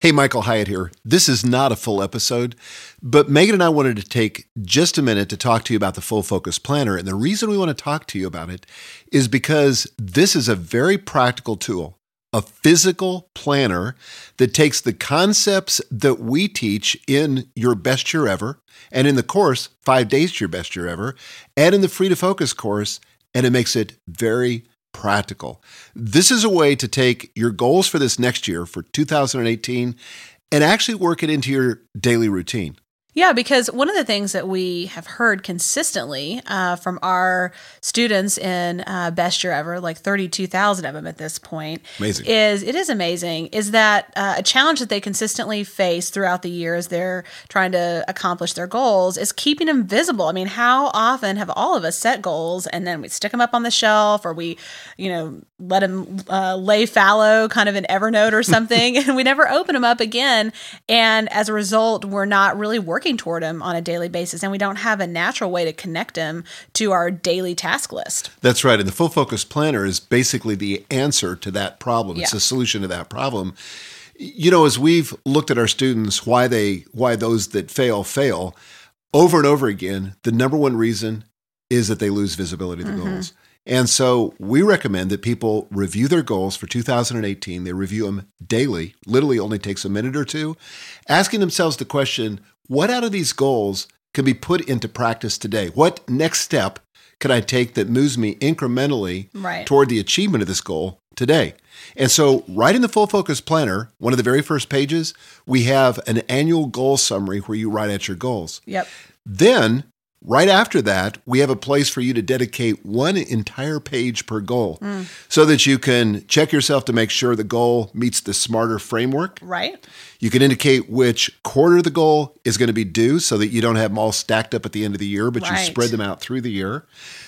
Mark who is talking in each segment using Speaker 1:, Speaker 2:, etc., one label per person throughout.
Speaker 1: Hey, Michael Hyatt here. This is not a full episode, but Megan and I wanted to take just a minute to talk to you about the Full Focus Planner. And the reason we want to talk to you about it is because this is a very practical tool, a physical planner that takes the concepts that we teach in Your Best Year Ever and in the course, Five Days to Your Best Year Ever, and in the Free to Focus course, and it makes it very practical. This is a way to take your goals for this next year, for 2018, and actually work it into your daily routine.
Speaker 2: Yeah, because one of the things that we have heard consistently uh, from our students in uh, Best Year Ever, like 32,000 of them at this point,
Speaker 1: Amazing.
Speaker 2: is it is amazing, is that uh, a challenge that they consistently face throughout the year as they're trying to accomplish their goals is keeping them visible. I mean, how often have all of us set goals and then we stick them up on the shelf or we, you know, let them uh, lay fallow kind of in Evernote or something and we never open them up again. And as a result, we're not really working toward them on a daily basis and we don't have a natural way to connect them to our daily task list.
Speaker 1: That's right. And the Full Focus Planner is basically the answer to that problem. It's
Speaker 2: Yeah.
Speaker 1: a solution to that problem. You know, as we've looked at our students, why they why those that fail fail, over and over again, the number one reason is that they lose visibility of the mm-hmm. goals. And so we recommend that people review their goals for 2018. They review them daily, literally only takes a minute or two, asking themselves the question what out of these goals can be put into practice today? What next step can I take that moves me incrementally
Speaker 2: Right.
Speaker 1: toward the achievement of this goal today? And so, right in the Full Focus Planner, one of the very first pages, we have an annual goal summary where you write out your goals.
Speaker 2: Yep.
Speaker 1: Then, right after that, we have a place for you to dedicate one entire page per goal so that you can check yourself to make sure the goal meets the smarter framework.
Speaker 2: Right?
Speaker 1: You can indicate which quarter the goal is going to be due so that you don't have them all stacked up at the end of the year, but you spread them out through the year.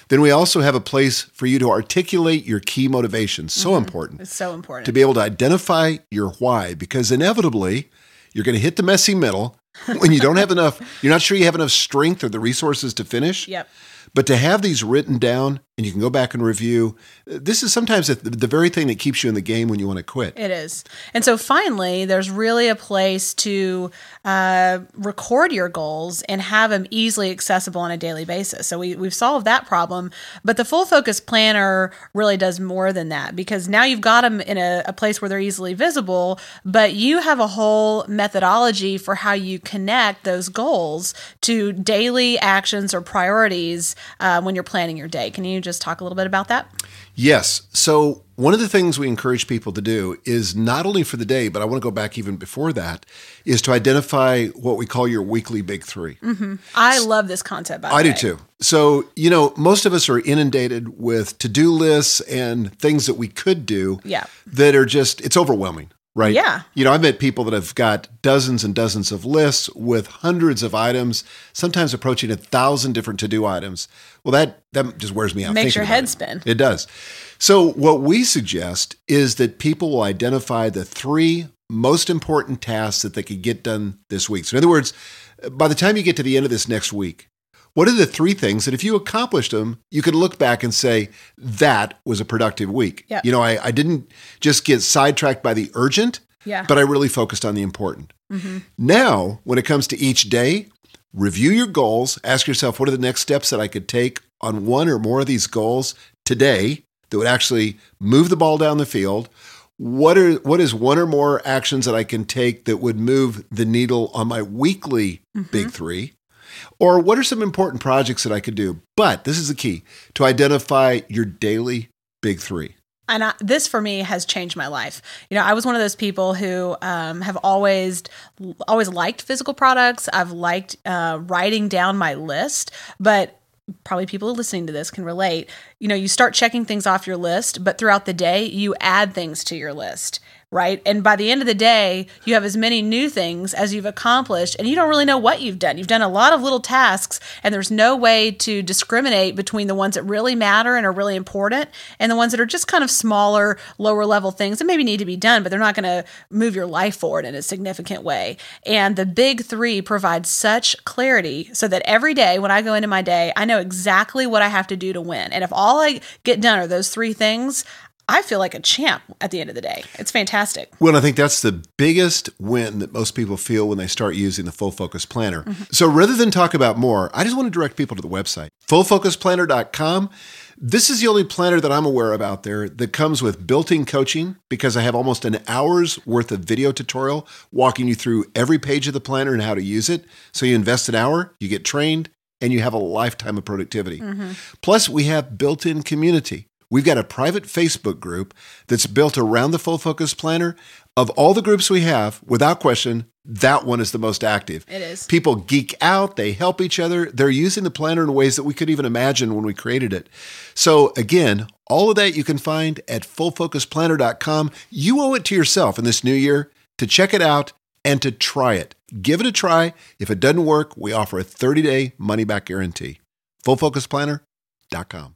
Speaker 1: Then we also have a place for you to articulate your key motivations. So mm-hmm. important
Speaker 2: It's so important.
Speaker 1: to be able to identify your why because inevitably you're going to hit the messy middle when you don't have enough, you're not sure you have enough strength or the resources to finish.
Speaker 2: Yep.
Speaker 1: But to have these written down and you can go back and review, this is sometimes the, very thing that keeps you in the game when you want to quit.
Speaker 2: It is. And so finally, there's really a place to uh, record your goals and have them easily accessible on a daily basis. So we, we've solved that problem. But the full focus planner really does more than that because now you've got them in a, a place where they're easily visible, but you have a whole methodology for how you connect those goals to daily actions or priorities uh, when you're planning your day. Can you just talk a little bit about that?
Speaker 1: Yes. So, one of the things we encourage people to do is not only for the day, but I want to go back even before that, is to identify what we call your weekly big 3 mm-hmm.
Speaker 2: I love this concept. By the
Speaker 1: I do
Speaker 2: way.
Speaker 1: too. So, you know, most of us are inundated with to do lists and things that we could do
Speaker 2: Yeah.
Speaker 1: that are just, it's overwhelming, right?
Speaker 2: Yeah.
Speaker 1: You know, I've met people that have got dozens and dozens of lists with hundreds of items, sometimes approaching a thousand different to do items. Well, that, that just wears me out.
Speaker 2: Makes your head
Speaker 1: it.
Speaker 2: spin.
Speaker 1: It does. So, what we suggest is that people will identify the three most important tasks that they could get done this week. So, in other words, by the time you get to the end of this next week, what are the three things that if you accomplished them, you could look back and say, that was a productive week?
Speaker 2: Yeah.
Speaker 1: You know, I, I didn't just get sidetracked by the urgent,
Speaker 2: Yeah.
Speaker 1: but I really focused on the important. Mm-hmm. Now, when it comes to each day, review your goals. Ask yourself, what are the next steps that I could take on one or more of these goals today that would actually move the ball down the field? What are what is one or more actions that I can take that would move the needle on my weekly mm-hmm. big three? Or what are some important projects that I could do? But this is the key to identify your daily big three.
Speaker 2: and I, this for me has changed my life. You know, I was one of those people who um, have always always liked physical products. I've liked uh, writing down my list, but probably people listening to this can relate. You know, you start checking things off your list, but throughout the day, you add things to your list. Right. And by the end of the day, you have as many new things as you've accomplished, and you don't really know what you've done. You've done a lot of little tasks, and there's no way to discriminate between the ones that really matter and are really important and the ones that are just kind of smaller, lower level things that maybe need to be done, but they're not going to move your life forward in a significant way. And the big three provide such clarity so that every day when I go into my day, I know exactly what I have to do to win. And if all I get done are those three things, I feel like a champ at the end of the day. It's fantastic.
Speaker 1: Well, I think that's the biggest win that most people feel when they start using the Full Focus Planner. Mm-hmm. So rather than talk about more, I just want to direct people to the website, fullfocusplanner.com. This is the only planner that I'm aware of out there that comes with built in coaching because I have almost an hour's worth of video tutorial walking you through every page of the planner and how to use it. So you invest an hour, you get trained, and you have a lifetime of productivity. Mm-hmm. Plus, we have built in community. We've got a private Facebook group that's built around the Full Focus Planner. Of all the groups we have, without question, that one is the most active.
Speaker 2: It is.
Speaker 1: People geek out, they help each other. They're using the planner in ways that we could even imagine when we created it. So, again, all of that you can find at fullfocusplanner.com. You owe it to yourself in this new year to check it out and to try it. Give it a try. If it doesn't work, we offer a 30 day money back guarantee. Fullfocusplanner.com.